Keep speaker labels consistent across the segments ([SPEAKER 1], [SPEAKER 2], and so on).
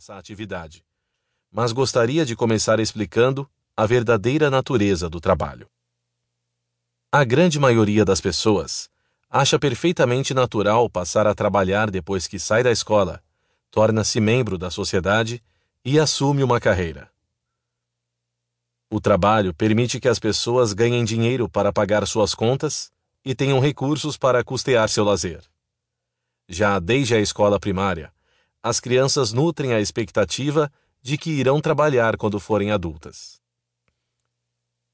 [SPEAKER 1] nessa atividade, mas gostaria de começar explicando a verdadeira natureza do trabalho. A grande maioria das pessoas acha perfeitamente natural passar a trabalhar depois que sai da escola, torna-se membro da sociedade e assume uma carreira. O trabalho permite que as pessoas ganhem dinheiro para pagar suas contas e tenham recursos para custear seu lazer. Já desde a escola primária, as crianças nutrem a expectativa de que irão trabalhar quando forem adultas.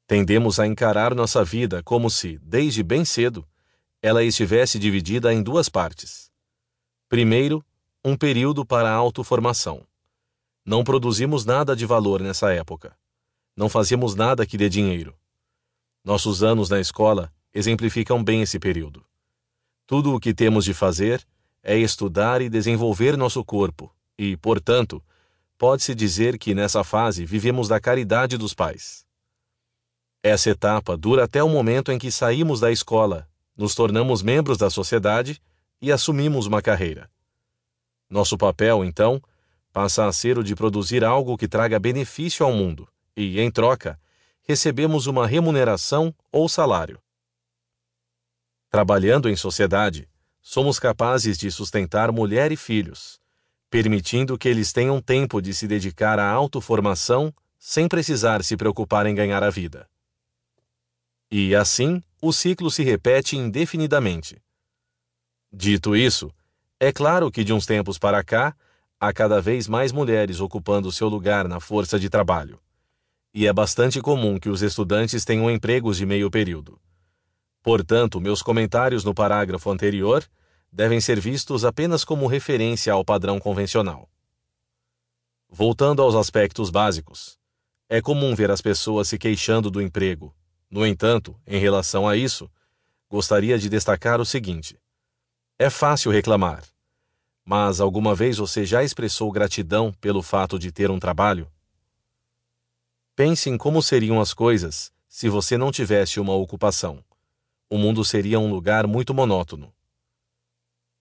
[SPEAKER 1] Tendemos a encarar nossa vida como se, desde bem cedo, ela estivesse dividida em duas partes. Primeiro, um período para a autoformação. Não produzimos nada de valor nessa época. Não fazemos nada que dê dinheiro. Nossos anos na escola exemplificam bem esse período. Tudo o que temos de fazer é estudar e desenvolver nosso corpo, e, portanto, pode-se dizer que nessa fase vivemos da caridade dos pais. Essa etapa dura até o momento em que saímos da escola, nos tornamos membros da sociedade e assumimos uma carreira. Nosso papel, então, passa a ser o de produzir algo que traga benefício ao mundo e, em troca, recebemos uma remuneração ou salário. Trabalhando em sociedade, somos capazes de sustentar mulher e filhos, permitindo que eles tenham tempo de se dedicar à autoformação sem precisar se preocupar em ganhar a vida. E assim, o ciclo se repete indefinidamente. Dito isso, é claro que de uns tempos para cá, há cada vez mais mulheres ocupando seu lugar na força de trabalho e é bastante comum que os estudantes tenham empregos de meio período. Portanto, meus comentários no parágrafo anterior devem ser vistos apenas como referência ao padrão convencional. Voltando aos aspectos básicos, é comum ver as pessoas se queixando do emprego. No entanto, em relação a isso, gostaria de destacar o seguinte: é fácil reclamar, mas alguma vez você já expressou gratidão pelo fato de ter um trabalho? Pense em como seriam as coisas se você não tivesse uma ocupação. O mundo seria um lugar muito monótono.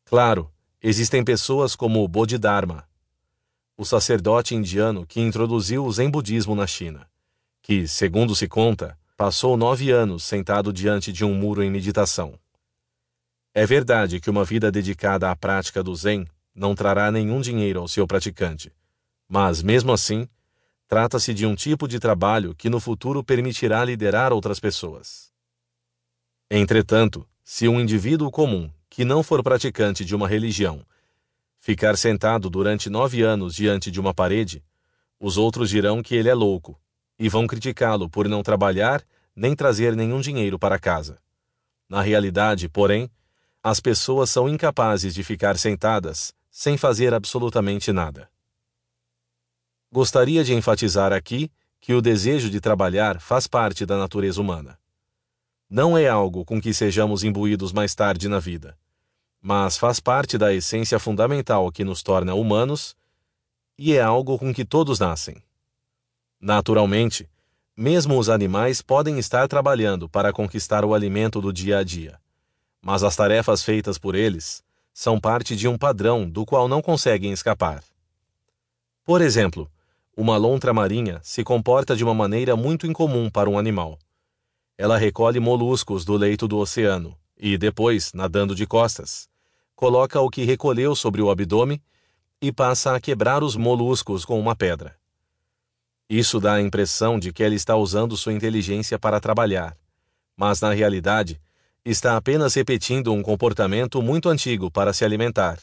[SPEAKER 1] Claro, existem pessoas como o Bodhidharma, o sacerdote indiano que introduziu o Zen budismo na China, que, segundo se conta, passou nove anos sentado diante de um muro em meditação. É verdade que uma vida dedicada à prática do Zen não trará nenhum dinheiro ao seu praticante, mas, mesmo assim, Trata-se de um tipo de trabalho que no futuro permitirá liderar outras pessoas. Entretanto, se um indivíduo comum, que não for praticante de uma religião, ficar sentado durante nove anos diante de uma parede, os outros dirão que ele é louco e vão criticá-lo por não trabalhar nem trazer nenhum dinheiro para casa. Na realidade, porém, as pessoas são incapazes de ficar sentadas sem fazer absolutamente nada. Gostaria de enfatizar aqui que o desejo de trabalhar faz parte da natureza humana. Não é algo com que sejamos imbuídos mais tarde na vida, mas faz parte da essência fundamental que nos torna humanos e é algo com que todos nascem. Naturalmente, mesmo os animais podem estar trabalhando para conquistar o alimento do dia a dia, mas as tarefas feitas por eles são parte de um padrão do qual não conseguem escapar. Por exemplo, uma lontra marinha se comporta de uma maneira muito incomum para um animal. Ela recolhe moluscos do leito do oceano e, depois, nadando de costas, coloca o que recolheu sobre o abdômen e passa a quebrar os moluscos com uma pedra. Isso dá a impressão de que ela está usando sua inteligência para trabalhar, mas na realidade está apenas repetindo um comportamento muito antigo para se alimentar,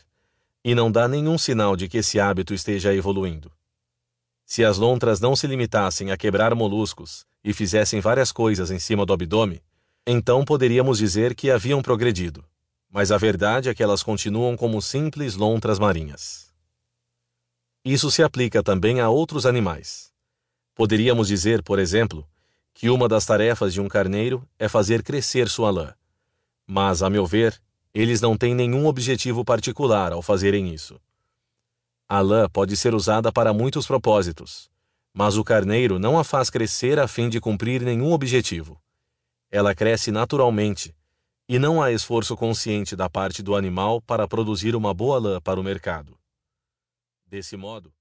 [SPEAKER 1] e não dá nenhum sinal de que esse hábito esteja evoluindo. Se as lontras não se limitassem a quebrar moluscos e fizessem várias coisas em cima do abdômen, então poderíamos dizer que haviam progredido. Mas a verdade é que elas continuam como simples lontras marinhas. Isso se aplica também a outros animais. Poderíamos dizer, por exemplo, que uma das tarefas de um carneiro é fazer crescer sua lã. Mas, a meu ver, eles não têm nenhum objetivo particular ao fazerem isso. A lã pode ser usada para muitos propósitos, mas o carneiro não a faz crescer a fim de cumprir nenhum objetivo. Ela cresce naturalmente, e não há esforço consciente da parte do animal para produzir uma boa lã para o mercado. Desse modo,